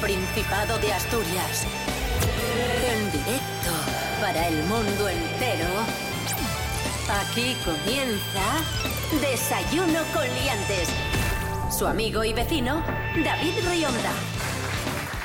Principado de Asturias. En directo para el mundo entero. Aquí comienza Desayuno con Liantes. Su amigo y vecino, David Rionda.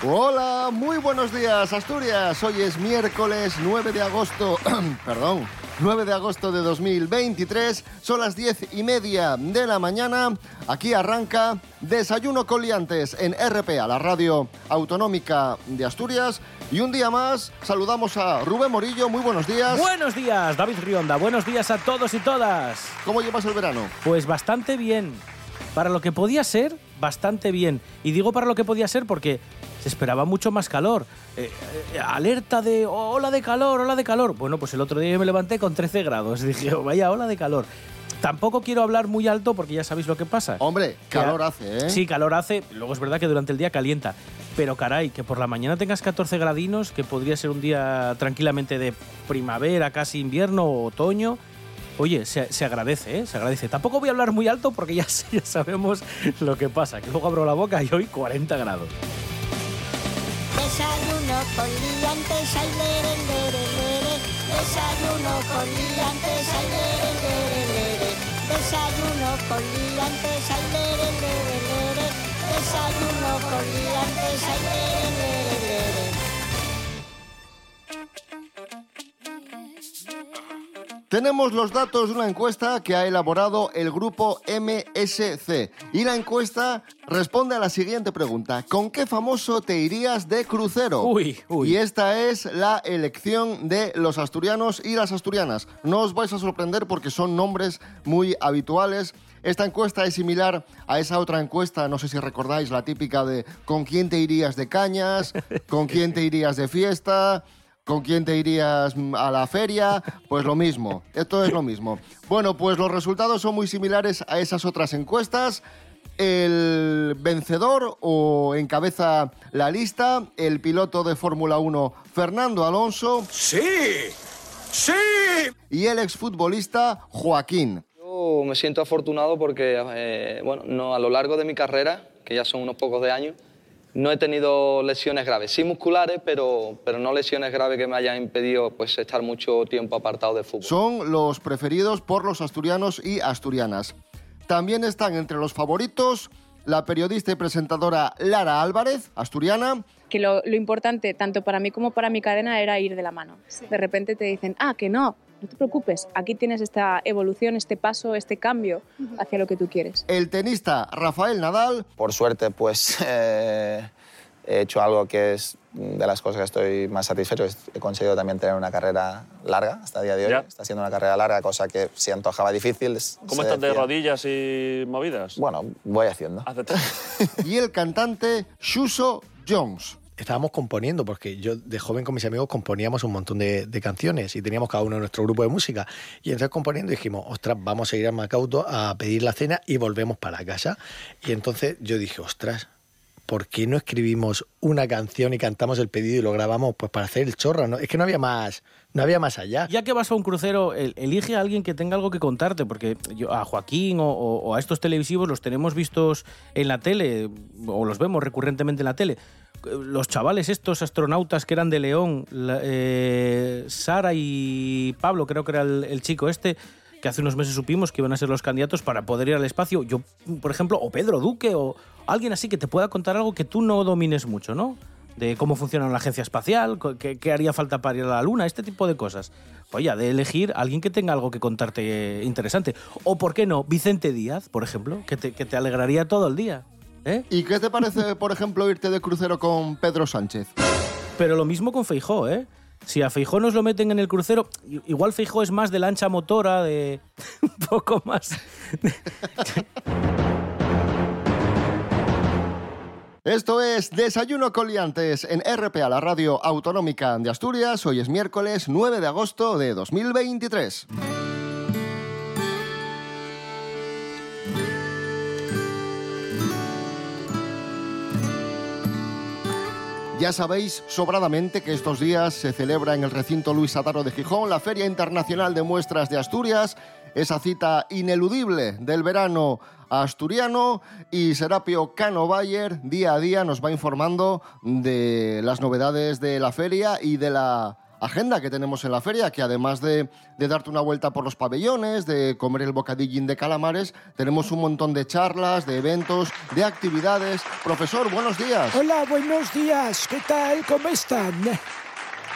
Hola, muy buenos días Asturias. Hoy es miércoles 9 de agosto, perdón, 9 de agosto de 2023. Son las 10 y media de la mañana. Aquí arranca Desayuno con Liantes en RPA, la radio autonómica de Asturias. Y un día más saludamos a Rubén Morillo. Muy buenos días. Buenos días, David Rionda. Buenos días a todos y todas. ¿Cómo llevas el verano? Pues bastante bien. Para lo que podía ser, bastante bien. Y digo para lo que podía ser porque se esperaba mucho más calor. Eh, eh, alerta de ola de calor, ola de calor. Bueno, pues el otro día me levanté con 13 grados. Dije, oh, vaya ola de calor. Tampoco quiero hablar muy alto porque ya sabéis lo que pasa. Hombre, calor hace, ¿eh? Sí, calor hace. Luego es verdad que durante el día calienta. Pero caray, que por la mañana tengas 14 gradinos, que podría ser un día tranquilamente de primavera, casi invierno o otoño. Oye, se, se agradece, ¿eh? Se agradece. Tampoco voy a hablar muy alto porque ya, ya sabemos lo que pasa. Que luego abro la boca y hoy 40 grados. Desayuno con liantes, ay, lere, lere, lere. Desayuno con liantes, ay, lere, lere, lere. Desayuno con liantes, ay, lere, lere, lere. Desayuno con liantes, ay, lere, lere. Tenemos los datos de una encuesta que ha elaborado el grupo MSC y la encuesta responde a la siguiente pregunta. ¿Con qué famoso te irías de crucero? Uy, uy. Y esta es la elección de los asturianos y las asturianas. No os vais a sorprender porque son nombres muy habituales. Esta encuesta es similar a esa otra encuesta, no sé si recordáis, la típica de ¿con quién te irías de cañas? ¿Con quién te irías de fiesta? ¿Con quién te irías a la feria? Pues lo mismo, esto es lo mismo. Bueno, pues los resultados son muy similares a esas otras encuestas. El vencedor o encabeza la lista, el piloto de Fórmula 1 Fernando Alonso ¡Sí! ¡Sí! y el exfutbolista Joaquín. Yo me siento afortunado porque, eh, bueno, no, a lo largo de mi carrera, que ya son unos pocos de años, no he tenido lesiones graves, sí musculares, pero, pero no lesiones graves que me hayan impedido pues, estar mucho tiempo apartado de fútbol. Son los preferidos por los asturianos y asturianas. También están entre los favoritos la periodista y presentadora Lara Álvarez, asturiana, que lo, lo importante, tanto para mí como para mi cadena, era ir de la mano. De repente te dicen, ah, que no, no te preocupes, aquí tienes esta evolución, este paso, este cambio hacia lo que tú quieres. el tenista Rafael Nadal por suerte, pues eh, he hecho algo que es de las cosas que estoy más satisfecho. He conseguido también tener una carrera larga hasta el día de hoy. Ya. Está siendo una carrera larga, cosa que se antojaba difícil. ¿Cómo estás de decía. rodillas y movidas? Bueno, voy haciendo. Y el cantante Shuso Jones. estábamos componiendo, porque yo de joven con mis amigos componíamos un montón de, de canciones y teníamos cada uno nuestro grupo de música. Y entonces componiendo dijimos, ostras, vamos a ir a Macauto a pedir la cena y volvemos para casa. Y entonces yo dije, ostras, ¿por qué no escribimos una canción y cantamos el pedido y lo grabamos pues para hacer el chorro? ¿no? Es que no había más, no había más allá. Ya que vas a un crucero, el- elige a alguien que tenga algo que contarte, porque yo, a Joaquín o, a estos televisivos los tenemos vistos en la tele, o los vemos recurrentemente en la tele. Los chavales, estos astronautas que eran de León, eh, Sara y Pablo, creo que era el chico este, que hace unos meses supimos que iban a ser los candidatos para poder ir al espacio. Yo, por ejemplo, o Pedro Duque, o alguien así que te pueda contar algo que tú no domines mucho, ¿no? de cómo funciona la agencia espacial, qué, qué haría falta para ir a la Luna, este tipo de cosas. Oye, de elegir a alguien que tenga algo que contarte interesante. O, ¿por qué no? Vicente Díaz, por ejemplo, que te, que te alegraría todo el día. ¿eh? ¿Y qué te parece, por ejemplo, irte de crucero con Pedro Sánchez? Pero lo mismo con Feijó, ¿eh? Si a Feijó nos lo meten en el crucero, igual Feijó es más de lancha motora, de un poco más... Esto es Desayuno Coliantes en RPA, la radio autonómica de Asturias. Hoy es miércoles 9 de agosto de 2023. Ya sabéis sobradamente que estos días se celebra en el recinto Luis Ataro de Gijón la Feria Internacional de Muestras de Asturias. Esa cita ineludible del verano asturiano y Serapio Cano Bayer día a día nos va informando de las novedades de la feria y de la agenda que tenemos en la feria, que además de, de, darte una vuelta por los pabellones, de comer el bocadillín de calamares, tenemos un montón de charlas, de eventos, de actividades. Profesor, buenos días. Hola, buenos días. ¿Qué tal? ¿Cómo están?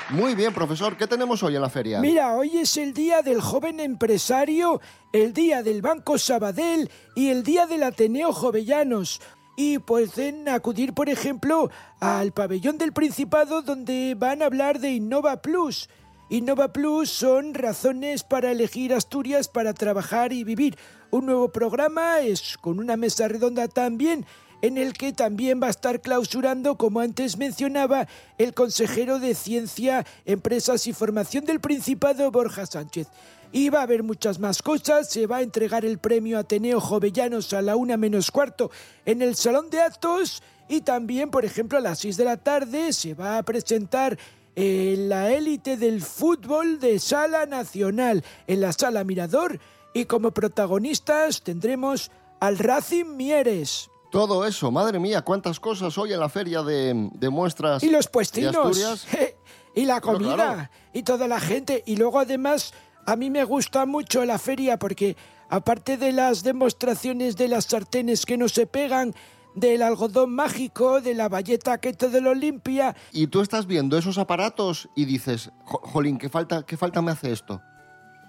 Muy bien, profesor. ¿Qué tenemos hoy en la feria? Mira, hoy es el día del joven empresario, el día del Banco Sabadell y el día del Ateneo Jovellanos. Y pueden acudir, por ejemplo, al pabellón del Principado donde van a hablar de Innova Plus. Innova Plus son razones para elegir Asturias para trabajar y vivir. Un nuevo programa es con una mesa redonda también en el que también va a estar clausurando, como antes mencionaba, el consejero de Ciencia, Empresas y Formación del Principado, Borja Sánchez. Y va a haber muchas más cosas. Se va a entregar el premio Ateneo Jovellanos a la una menos cuarto en el Salón de Actos. Y también, por ejemplo, a las 6 de la tarde se va a presentar eh, la élite del fútbol de Sala Nacional en la Sala Mirador. Y como protagonistas tendremos al Racing Mieres. Todo eso, madre mía, cuántas cosas hoy en la feria de, de muestras. Y los puestinos. Y la comida. claro. Y toda la gente. Y luego además, a mí me gusta mucho la feria porque aparte de las demostraciones de las sartenes que no se pegan, del algodón mágico, de la valleta que todo lo limpia, Y tú estás viendo esos aparatos y dices, "Jo- jolín, ¿qué falta, qué falta me hace esto?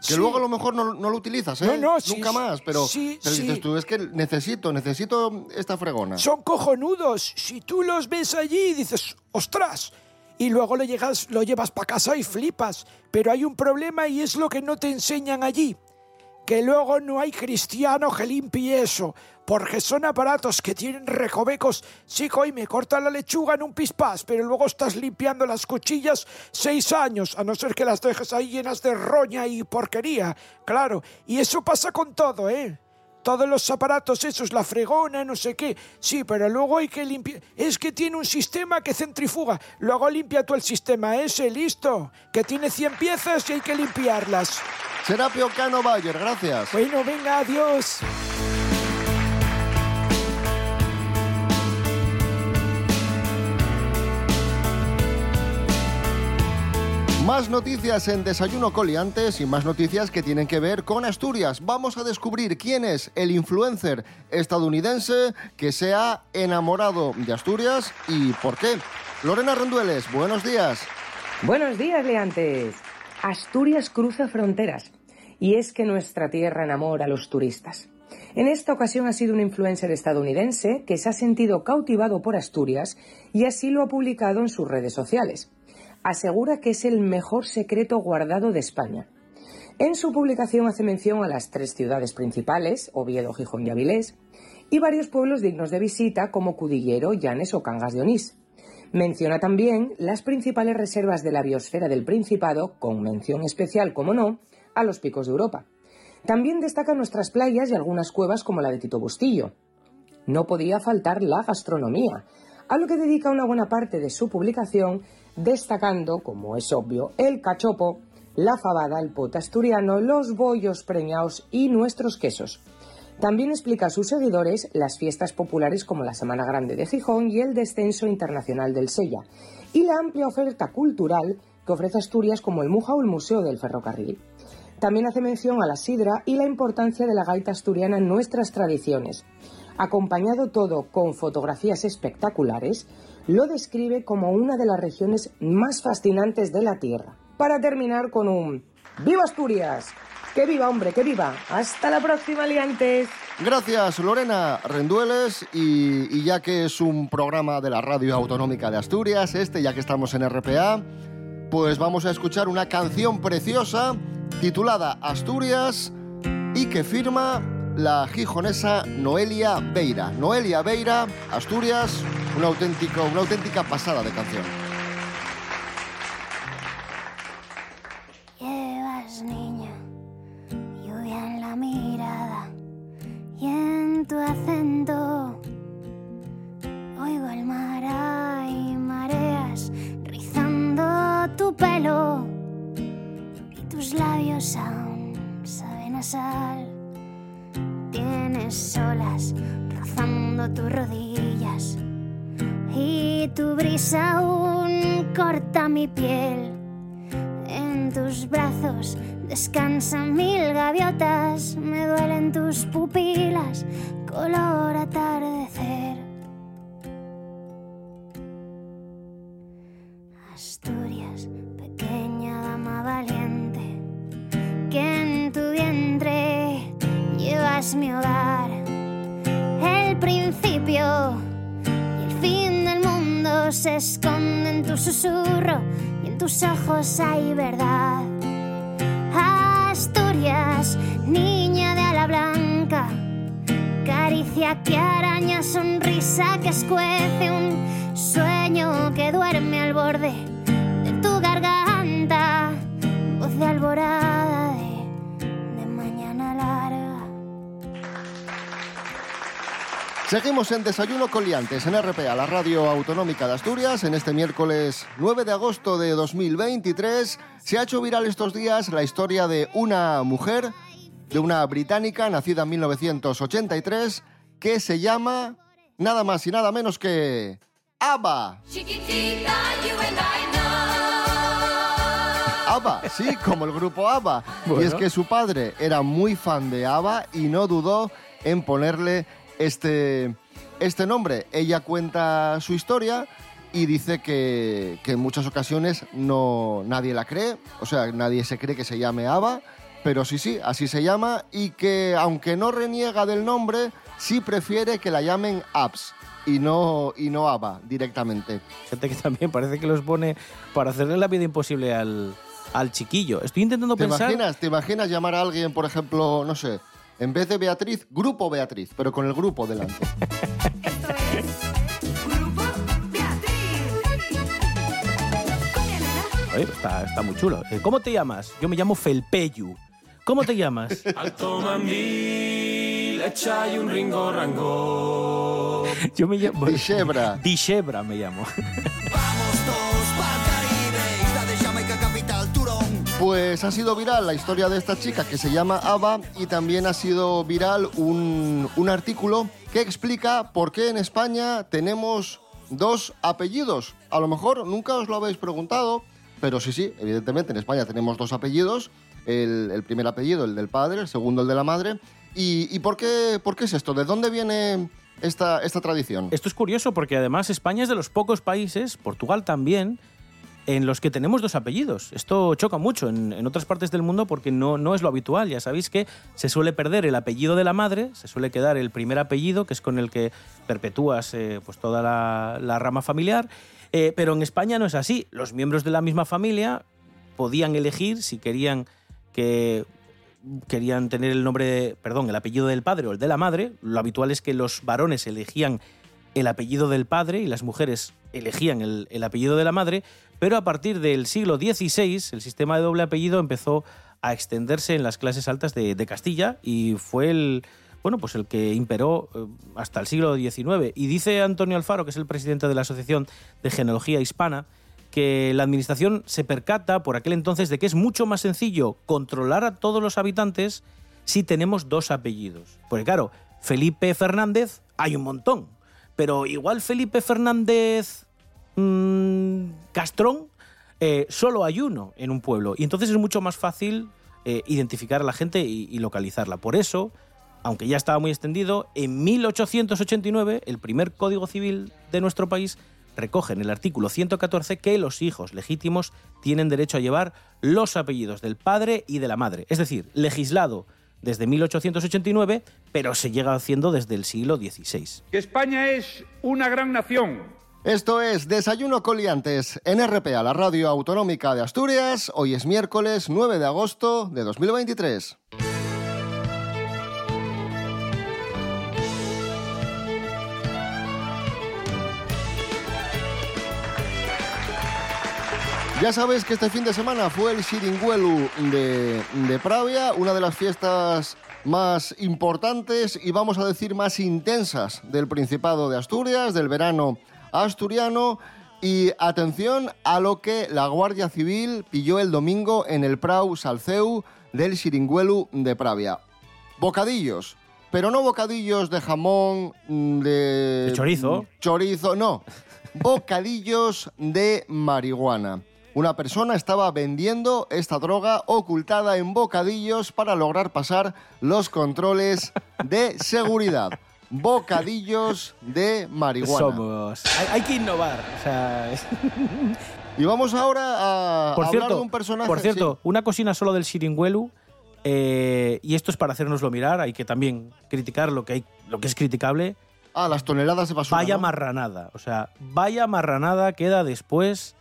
Que Sí. luego a lo mejor no, no lo utilizas, ¿eh? No, no, sí, Nunca más, pero, sí, pero dices tú, es que necesito, necesito esta fregona. son cojonudos. Si tú los ves allí, dices, ostras. Y luego lo, llegas, lo llevas para casa y flipas. Pero hay un problema y es lo que no te enseñan allí. Que luego no hay cristiano que limpie eso. Porque son aparatos que tienen recovecos. Sí, hoy me cortan la lechuga en un pispás, pero luego estás limpiando las cuchillas seis años, a no ser que las dejes ahí llenas de roña y porquería. Claro, y eso pasa con todo, ¿eh? Todos los aparatos esos, la fregona, no sé qué. Sí, pero luego hay que limpiar. Es que tiene un sistema que centrifuga. Luego limpia tú el sistema ese, listo. Que tiene 100 piezas y hay que limpiarlas. Serapio Cano Bayer, gracias. Bueno, venga, adiós. Más noticias en Desayuno Coliantes y más noticias que tienen que ver con Asturias. Vamos a descubrir quién es el influencer estadounidense que se ha enamorado de Asturias y por qué. Lorena Rendueles, buenos días. Buenos días, Leantes. Asturias cruza fronteras. Y es que nuestra tierra enamora a los turistas. En esta ocasión ha sido un influencer estadounidense que se ha sentido cautivado por Asturias y así lo ha publicado en sus redes sociales. Asegura que es el mejor secreto guardado de España. En su publicación hace mención a las tres ciudades principales, Oviedo, Gijón y Avilés, y varios pueblos dignos de visita como Cudillero, Llanes o Cangas de Onís. Menciona también las principales reservas de la biosfera del Principado, con mención especial, como no, a los picos de Europa. También destaca nuestras playas y algunas cuevas como la de Tito Bustillo. No podía faltar la gastronomía, a lo que dedica una buena parte de su publicación destacando, como es obvio, el cachopo, la fabada, el pote asturiano, los bollos preñados y nuestros quesos. También explica a sus seguidores las fiestas populares como la Semana Grande de Gijón y el Descenso Internacional del Sella, y la amplia oferta cultural que ofrece Asturias como el Muja o el Museo del Ferrocarril. También hace mención a la sidra y la importancia de la gaita asturiana en nuestras tradiciones. Acompañado todo con fotografías espectaculares, lo describe como una de las regiones más fascinantes de la Tierra. Para terminar con un ¡Viva Asturias! ¡Que viva, hombre, que viva! ¡Hasta la próxima, liantes! Gracias, Lorena Rendueles. Y, y ya que es un programa de la Radio Autonómica de Asturias, este, ya que estamos en RPA, pues vamos a escuchar una canción preciosa titulada Asturias y que firma la gijonesa Noelia Beira. Noelia Beira, Asturias, una, auténtico, una auténtica pasada de canción. Llevas, niña, lluvia en la mirada y en tu acento. Oigo el mar y mareas rizando tu pelo y tus labios aún saben a sal. Tienes solas, rozando tus rodillas. Y tu brisa aún corta mi piel. En tus brazos descansan mil gaviotas, me duelen tus pupilas, color atardecer. Esconde en tu susurro y en tus ojos hay verdad. Asturias, niña de ala blanca, caricia que araña, sonrisa que escuece, un sueño que duerme al borde de tu garganta, voz de alborada Seguimos en Desayuno con Liantes en RPA, la radio autonómica de Asturias. En este miércoles 9 de agosto de 2023 se ha hecho viral estos días la historia de una mujer, de una británica nacida en 1983, que se llama nada más y nada menos que ABBA. ABBA, sí, como el grupo ABBA. Y es que su padre era muy fan de ABBA y no dudó en ponerle este, este nombre. Ella cuenta su historia y dice que, que en muchas ocasiones no, nadie la cree, o sea, nadie se cree que se llame ABBA, pero sí, sí, así se llama y que aunque no reniega del nombre, sí prefiere que la llamen ABS y no, y no ABBA directamente. Gente que también parece que los pone para hacerle la vida imposible al, al chiquillo. Estoy intentando ¿Te pensar. imaginas, ¿Te imaginas llamar a alguien, por ejemplo, no sé, en vez de Beatriz, Grupo Beatriz, pero con el grupo delante? Oye, está, está muy chulo. Eh, ¿Cómo te llamas? Yo me llamo Felpeyu. ¿Cómo te llamas? Alto mandil, echai un ringo rango. Yo me llamo. Dishebra. Dishebra me llamo. Pues ha sido viral la historia de esta chica que se llama Ava y también ha sido viral un, un artículo que explica por qué en España tenemos dos apellidos. A lo mejor nunca os lo habéis preguntado, pero sí, sí, evidentemente en España tenemos dos apellidos. El, primer apellido, el del padre, el segundo, el de la madre. ¿Y, y por, qué, por qué es esto? ¿De dónde viene esta, esta tradición? Esto es curioso porque además España es de los pocos países, Portugal también, en los que tenemos dos apellidos. Esto choca mucho en, otras partes del mundo porque no, no es lo habitual. Ya sabéis que se suele perder el apellido de la madre, se suele quedar el primer apellido, que es con el que perpetúas eh, pues toda la, rama familiar. Eh, pero en España no es así. Los miembros de la misma familia podían elegir si querían que querían tener el nombre, perdón, el apellido del padre o el de la madre. Lo habitual es que los varones elegían el apellido del padre y las mujeres elegían el, el apellido de la madre, pero a partir del siglo XVI el sistema de doble apellido empezó a extenderse en las clases altas de, Castilla y fue el, bueno, pues el que imperó eh, hasta el siglo XIX. Y dice Antonio Alfaro, que es el presidente de la Asociación de Genealogía Hispana, que la administración se percata por aquel entonces de que es mucho más sencillo controlar a todos los habitantes si tenemos dos apellidos. Porque claro, Felipe Fernández hay un montón, pero igual Felipe Fernández mm, Castrón eh, solo hay uno en un pueblo y entonces es mucho más fácil eh, identificar a la gente y, y localizarla. Por eso, aunque ya estaba muy extendido, en 1889 el primer Código Civil de nuestro país recoge en el artículo 114 que los hijos legítimos tienen derecho a llevar los apellidos del padre y de la madre. Es decir, legislado desde 1889, pero se llega haciendo desde el siglo XVI. España es una gran nación. Esto es Desayuno Coliantes en RPA, la radio autonómica de Asturias. Hoy es miércoles 9 de agosto de 2023. Ya sabéis que este fin de semana fue el Siringuelu de, de Pravia, una de las fiestas más importantes y vamos a decir más intensas del Principado de Asturias, del verano asturiano. Y atención a lo que la Guardia Civil pilló el domingo en el Prau Salceu del Siringuelu de Pravia. Bocadillos, pero no bocadillos de jamón, mm, de... De chorizo. Chorizo, no. Bocadillos de marihuana. Una persona estaba vendiendo esta droga ocultada en bocadillos para lograr pasar los controles de seguridad. Bocadillos de marihuana. Somos. Hay, hay que innovar. O sea, es- Y vamos ahora a por hablar cierto, de un personaje... por cierto sí. una cocina solo del Siringuelu. eh, y esto es para hacernoslo mirar. Hay que también criticar lo que, hay, lo que es criticable. Ah, las toneladas de basura. Vaya ¿no? marranada. O sea, vaya marranada queda después.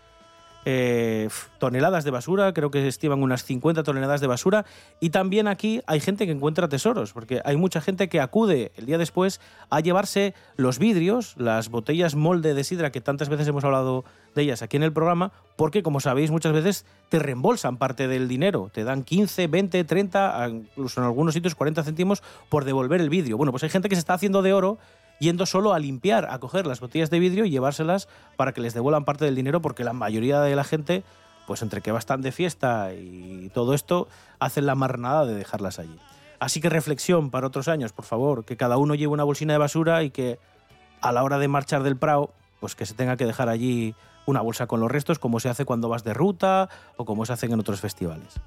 Eh, toneladas de basura, creo que se estiman unas 50 toneladas de basura. Y también aquí hay gente que encuentra tesoros, porque hay mucha gente que acude el día después a llevarse los vidrios, las botellas molde de sidra, que tantas veces hemos hablado de ellas aquí en el programa, porque como sabéis muchas veces te reembolsan parte del dinero, te dan 15, 20, 30, a- incluso en algunos sitios 40 céntimos por devolver el vidrio. Bueno, pues hay gente que se está haciendo de oro yendo solo a limpiar, a coger las botellas de vidrio y llevárselas para que les devuelvan parte del dinero, porque la mayoría de la gente, pues entre que va están de fiesta y todo esto, hacen la marnada de dejarlas allí. Así que reflexión para otros años, por favor, que cada uno lleve una bolsina de basura y que a la hora de marchar del Prado, pues que se tenga que dejar allí una bolsa con los restos, como se hace cuando vas de ruta o como se hacen en otros festivales.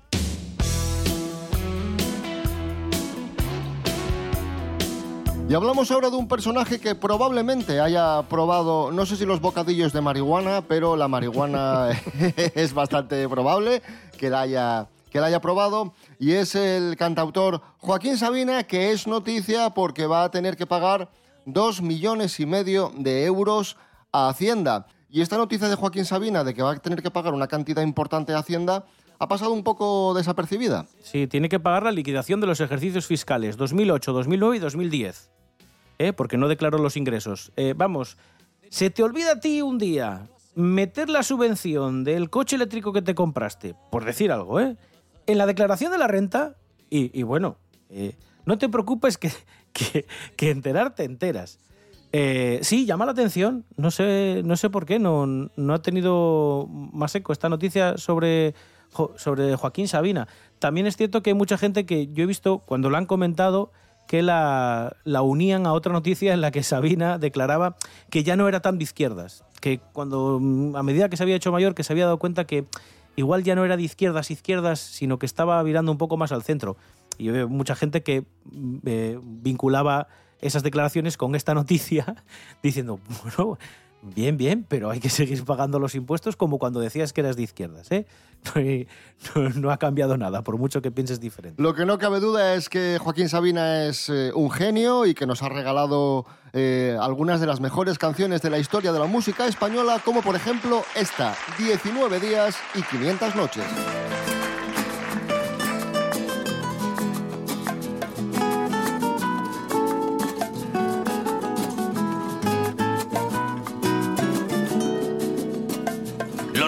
Y hablamos ahora de un personaje que probablemente haya probado, no sé si los bocadillos de marihuana, pero la marihuana es bastante probable que la haya que la haya probado y es el cantautor Joaquín Sabina que es noticia porque va a tener que pagar dos millones y medio de euros a Hacienda. Y esta noticia de Joaquín Sabina de que va a tener que pagar una cantidad importante a Hacienda ha pasado un poco desapercibida. Sí, tiene que pagar la liquidación de los ejercicios fiscales 2008, 2009 y 2010. ¿Eh? Porque no declaró los ingresos. Eh, vamos, se te olvida a ti un día meter la subvención del coche eléctrico que te compraste, por decir algo, ¿eh? En la declaración de la renta, y, bueno, eh, no te preocupes que, que, enterarte enteras. Sí, llama la atención. No sé, no sé por qué no, no ha tenido más eco esta noticia sobre, sobre Joaquín Sabina. También es cierto que hay mucha gente que yo he visto cuando lo han comentado que la, la unían a otra noticia en la que Sabina declaraba que ya no era tan de izquierdas. Que cuando, mm, a medida que se había hecho mayor, que se había dado cuenta que igual ya no era de izquierdas, izquierdas, sino que estaba virando un poco más al centro. Y veo mucha gente que mm, eh, vinculaba esas declaraciones con esta noticia, diciendo, bueno, bien, bien, pero hay que seguir pagando los impuestos como cuando decías que eras de izquierdas. ¿eh? No, ha cambiado nada, por mucho que pienses diferente. Lo que no cabe duda es que Joaquín Sabina es eh, un genio y que nos ha regalado eh, algunas de las mejores canciones de la historia de la música española, como por ejemplo esta, 19 días y 500 noches.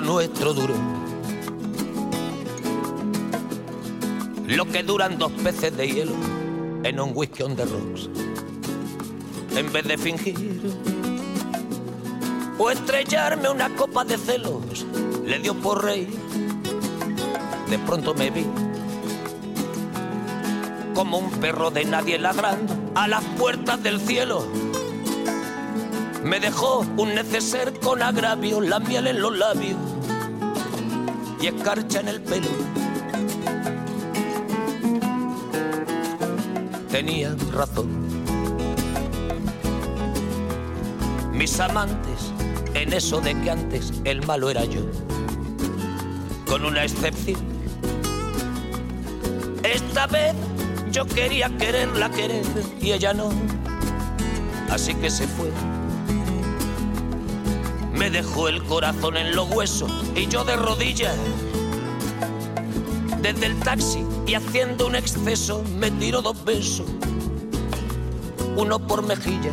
Nuestro duró. Lo que duran dos peces de hielo en un whisky on the rocks. En vez de fingir o estrellarme una copa de celos, le dio por reír. De pronto me vi como un perro de nadie ladrando a las puertas del cielo. Me dejó un neceser con agravio, la miel en los labios y escarcha en el pelo. Tenía razón. Mis amantes, en eso de que antes el malo era yo, con una excepción. Esta vez yo quería quererla querer y ella no, así que se fue. Me dejó el corazón en los huesos y yo de rodillas. Desde el taxi y haciendo un exceso me tiró dos besos, uno por mejilla.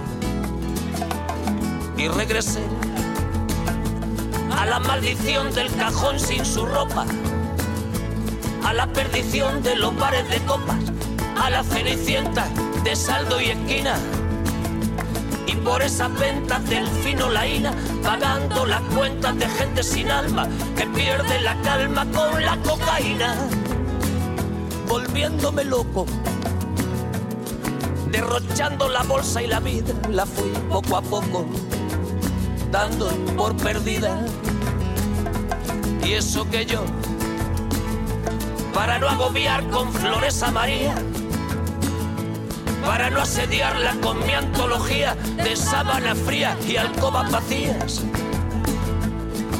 Y regresé a la maldición del cajón sin su ropa, a la perdición de los bares de copas, a la cenicienta de saldo y esquina por esas ventas del fino laína, pagando las cuentas de gente sin alma que pierde la calma con la cocaína, volviéndome loco derrochando la bolsa y la vida, la fui poco a poco dando por perdida. Y eso que yo, para no agobiar con flores a María, para no asediarla con mi antología de sábana fría y alcobas vacías,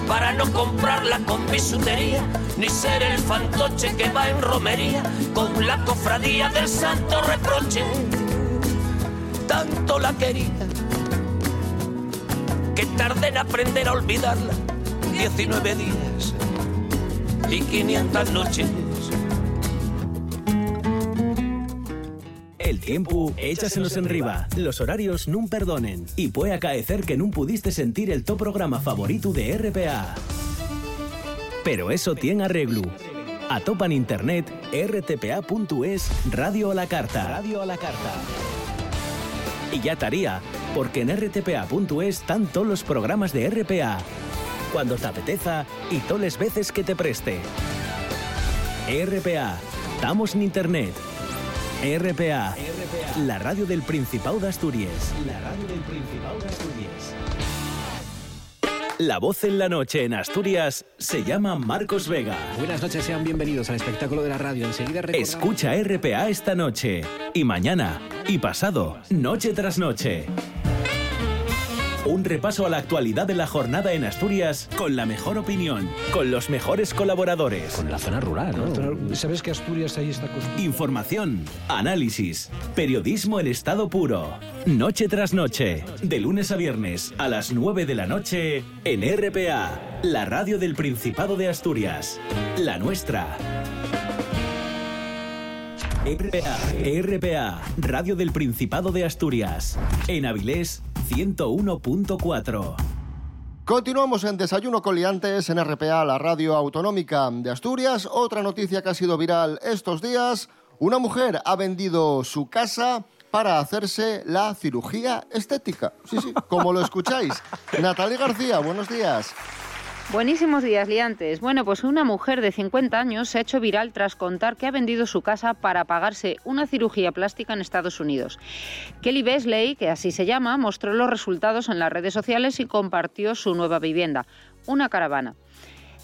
para no comprarla con bisutería, ni ser el fantoche que va en romería con la cofradía del santo reproche. Tanto la quería que tardé en aprender a olvidarla 19 días y 500 noches. El tiempo échasenos en riba, los horarios nun perdonen y puede acaecer que nun pudiste sentir el top programa favorito de RPA. Pero eso tiene arreglo. Atopan internet rtpa.es Radio a la carta. Radio a la carta. Y ya estaría, porque en rtpa.es están todos los programas de RPA. Cuando te apeteza y todas las veces que te preste. RPA. Estamos en internet. RPA. La radio del Principado de Asturias. La radio del Principado de Asturias. La voz en la noche en Asturias se llama Marcos Vega. Buenas noches, sean bienvenidos al espectáculo de la radio. Enseguida Escucha RPA esta noche, y mañana, y pasado, noche tras noche. Un repaso a la actualidad de la jornada en Asturias con la mejor opinión, con los mejores colaboradores. Con la zona rural, ¿no? ¿Sabes que Asturias ahí está? Información, análisis, periodismo en estado puro. Noche tras noche, de lunes a viernes a las 9 de la noche en RPA, la radio del Principado de Asturias. La nuestra. RPA, RPA, Radio del Principado de Asturias. En Avilés 101.4. Continuamos en Desayuno con Liantes en RPA, la radio autonómica de Asturias. Otra noticia que ha sido viral estos días. Una mujer ha vendido su casa para hacerse la cirugía estética. Sí, sí, como lo escucháis. Natalia García, buenos días. Buenísimos días, liantes. Bueno, pues una mujer de 50 años se ha hecho viral tras contar que ha vendido su casa para pagarse una cirugía plástica en Estados Unidos. Kelly Besley, que así se llama, mostró los resultados en las redes sociales y compartió su nueva vivienda, una caravana.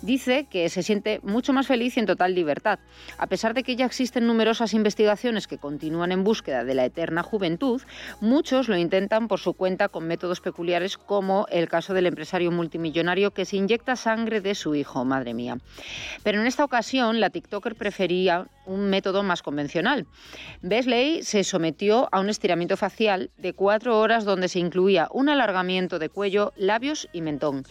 Dice que se siente mucho más feliz y en total libertad. A pesar de que ya existen numerosas investigaciones que continúan en búsqueda de la eterna juventud, muchos lo intentan por su cuenta con métodos peculiares como el caso del empresario multimillonario que se inyecta sangre de su hijo, madre mía. Pero en esta ocasión la TikToker prefería un método más convencional. Besley se sometió a un estiramiento facial de cuatro horas donde se incluía un alargamiento de cuello, labios y mentón,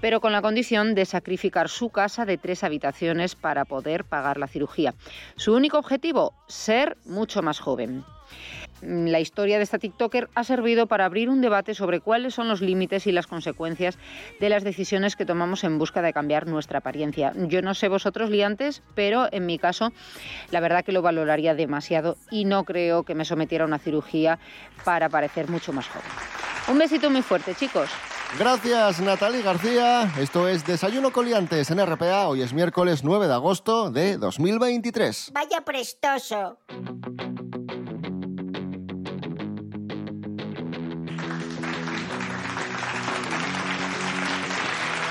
pero con la condición de sacrificar su casa de tres habitaciones para poder pagar la cirugía. Su único objetivo, ser mucho más joven. La historia de esta TikToker ha servido para abrir un debate sobre cuáles son los límites y las consecuencias de las decisiones que tomamos en busca de cambiar nuestra apariencia. Yo no sé vosotros, liantes, pero en mi caso, la verdad que lo valoraría demasiado y no creo que me sometiera a una cirugía para parecer mucho más joven. Un besito muy fuerte, chicos. Gracias, Natalia García. Esto es Desayuno Coliantes en RPA. Hoy es miércoles 9 de agosto de 2023. Vaya prestoso.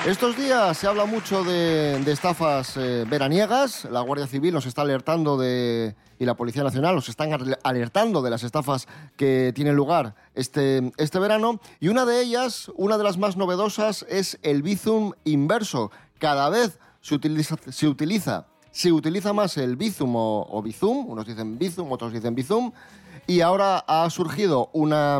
Estos días se habla mucho de, estafas eh, veraniegas. La Guardia Civil nos está alertando de, y la Policía Nacional nos están al- alertando de las estafas que tienen lugar este, este verano. Y una de ellas, una de las más novedosas, es el Bizum inverso. Cada vez se utiliza, se utiliza, se utiliza más el Bizum o, o Bizum. Unos dicen Bizum, otros dicen Bizum. Y ahora ha surgido una...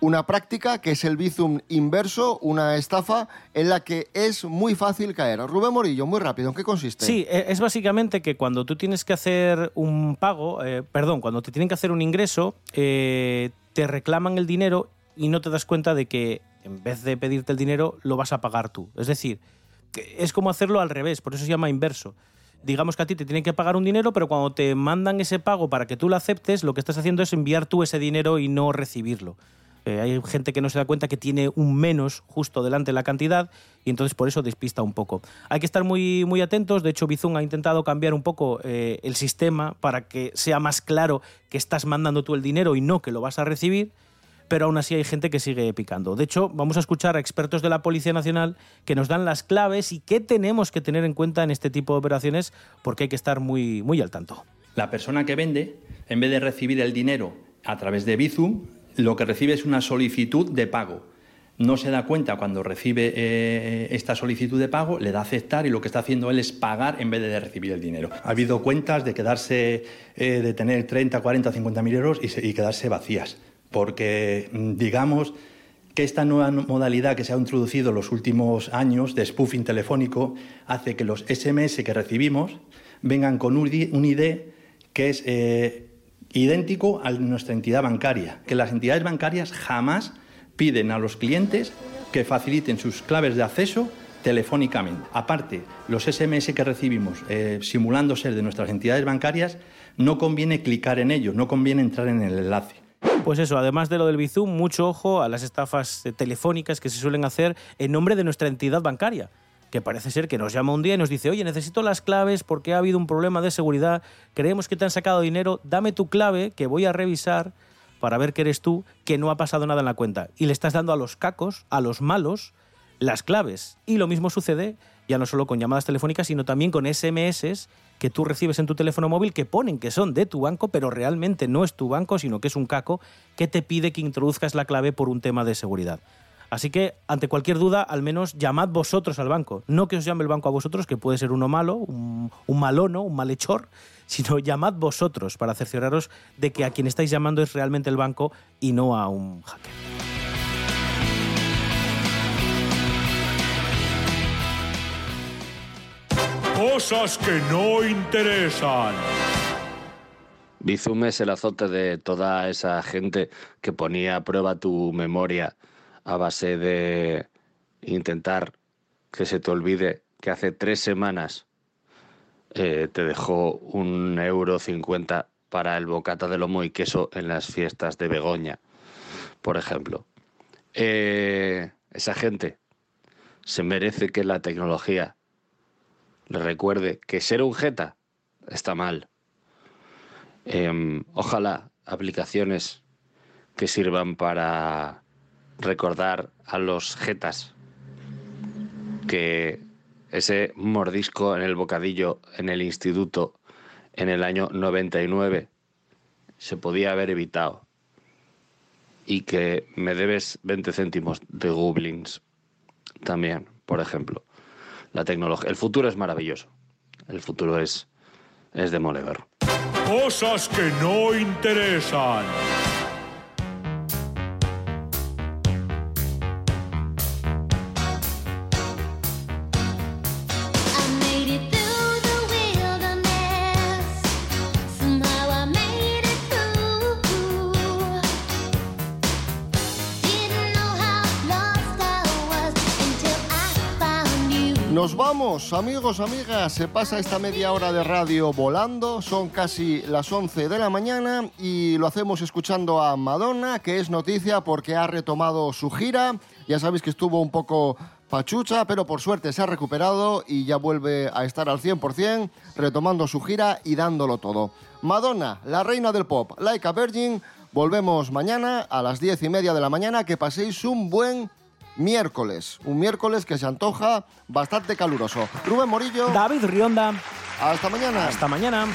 una práctica que es el Bizum inverso, una estafa en la que es muy fácil caer. Rubén Morillo, muy rápido, ¿en qué consiste? Sí, e- es básicamente que cuando tú tienes que hacer un pago, eh, perdón, cuando te tienen que hacer un ingreso, eh, te reclaman el dinero y no te das cuenta de que en vez de pedirte el dinero, lo vas a pagar tú. Es decir, es como hacerlo al revés, por eso se llama inverso. Digamos que a ti te tienen que pagar un dinero, pero cuando te mandan ese pago para que tú lo aceptes, lo que estás haciendo es enviar tú ese dinero y no recibirlo. Eh, hay gente que no se da cuenta que tiene un menos justo delante de la cantidad y entonces por eso despista un poco. Hay que estar muy, muy atentos. De hecho, Bizum ha intentado cambiar un poco eh, el sistema para que sea más claro que estás mandando tú el dinero y no que lo vas a recibir pero aún así hay gente que sigue picando. De hecho, vamos a escuchar a expertos de la Policía Nacional que nos dan las claves y qué tenemos que tener en cuenta en este tipo de operaciones porque hay que estar muy, muy al tanto. La persona que vende, en vez de recibir el dinero a través de Bizum, lo que recibe es una solicitud de pago. No se da cuenta cuando recibe eh, esta solicitud de pago, le da a aceptar y lo que está haciendo él es pagar en vez de recibir el dinero. Ha habido cuentas de quedarse, eh, de tener 30, 40, 50 mil euros y, se- y quedarse vacías porque mm, digamos que esta nueva modalidad que se ha introducido en los últimos años de spoofing telefónico hace que los SMS que recibimos vengan con un ID un ID que es eh, idéntico a nuestra entidad bancaria, que las entidades bancarias jamás piden a los clientes que faciliten sus claves de acceso telefónicamente. Aparte, los SMS que recibimos eh, simulando ser de nuestras entidades bancarias, no conviene clicar en ellos, no conviene entrar en el enlace. Pues eso, además de lo del Bizum, mucho ojo a las estafas eh, telefónicas que se suelen hacer en nombre de nuestra entidad bancaria. Que parece ser que nos llama un día y nos dice, oye, necesito las claves porque ha habido un problema de seguridad, creemos que te han sacado dinero, dame tu clave que voy a revisar para ver que eres tú, que no ha pasado nada en la cuenta. Y le estás dando a los cacos, a los malos, las claves. Y lo mismo sucede ya no solo con llamadas telefónicas, sino también con SMS que tú recibes en tu teléfono móvil que ponen que son de tu banco, pero realmente no es tu banco, sino que es un caco que te pide que introduzcas la clave por un tema de seguridad. Así que, ante cualquier duda, al menos llamad vosotros al banco. No que os llame el banco a vosotros, que puede ser uno malo, un, un malono, un malhechor, sino llamad vosotros para cercioraros de que a quien estáis llamando es realmente el banco y no a un hacker. Cosas que no interesan. Bizum es el azote de toda esa gente que ponía a prueba tu memoria a base de intentar que se te olvide que hace tres semanas eh, te dejó un euro cincuenta para el bocata de lomo y queso en las fiestas de Begoña, por ejemplo. Eh, esa gente se merece que la tecnología le recuerde que ser un jeta está mal. Em, ojalá aplicaciones que sirvan para recordar a los jetas que ese mordisco en el bocadillo en el instituto en el año 99 se podía haber evitado y que me debes 20 céntimos de goblins también, por ejemplo. La tecnología, el futuro es maravilloso. El futuro es, es demoledor. Cosas que no interesan. Nos vamos, amigos, amigas. Se pasa esta media hora de radio volando. Son casi las 11 de la mañana y lo hacemos escuchando a Madonna, que es noticia porque ha retomado su gira. Ya sabéis que estuvo un poco pachucha, pero por suerte se ha recuperado y ya vuelve a estar al 100%, retomando su gira y dándolo todo. Madonna, la reina del pop, Like a Virgin. Volvemos mañana a las 10 y media de la mañana. Que paséis un buen miércoles. Un miércoles que se antoja bastante caluroso. Rubén Morillo. David Rionda. Hasta mañana. Hasta mañana.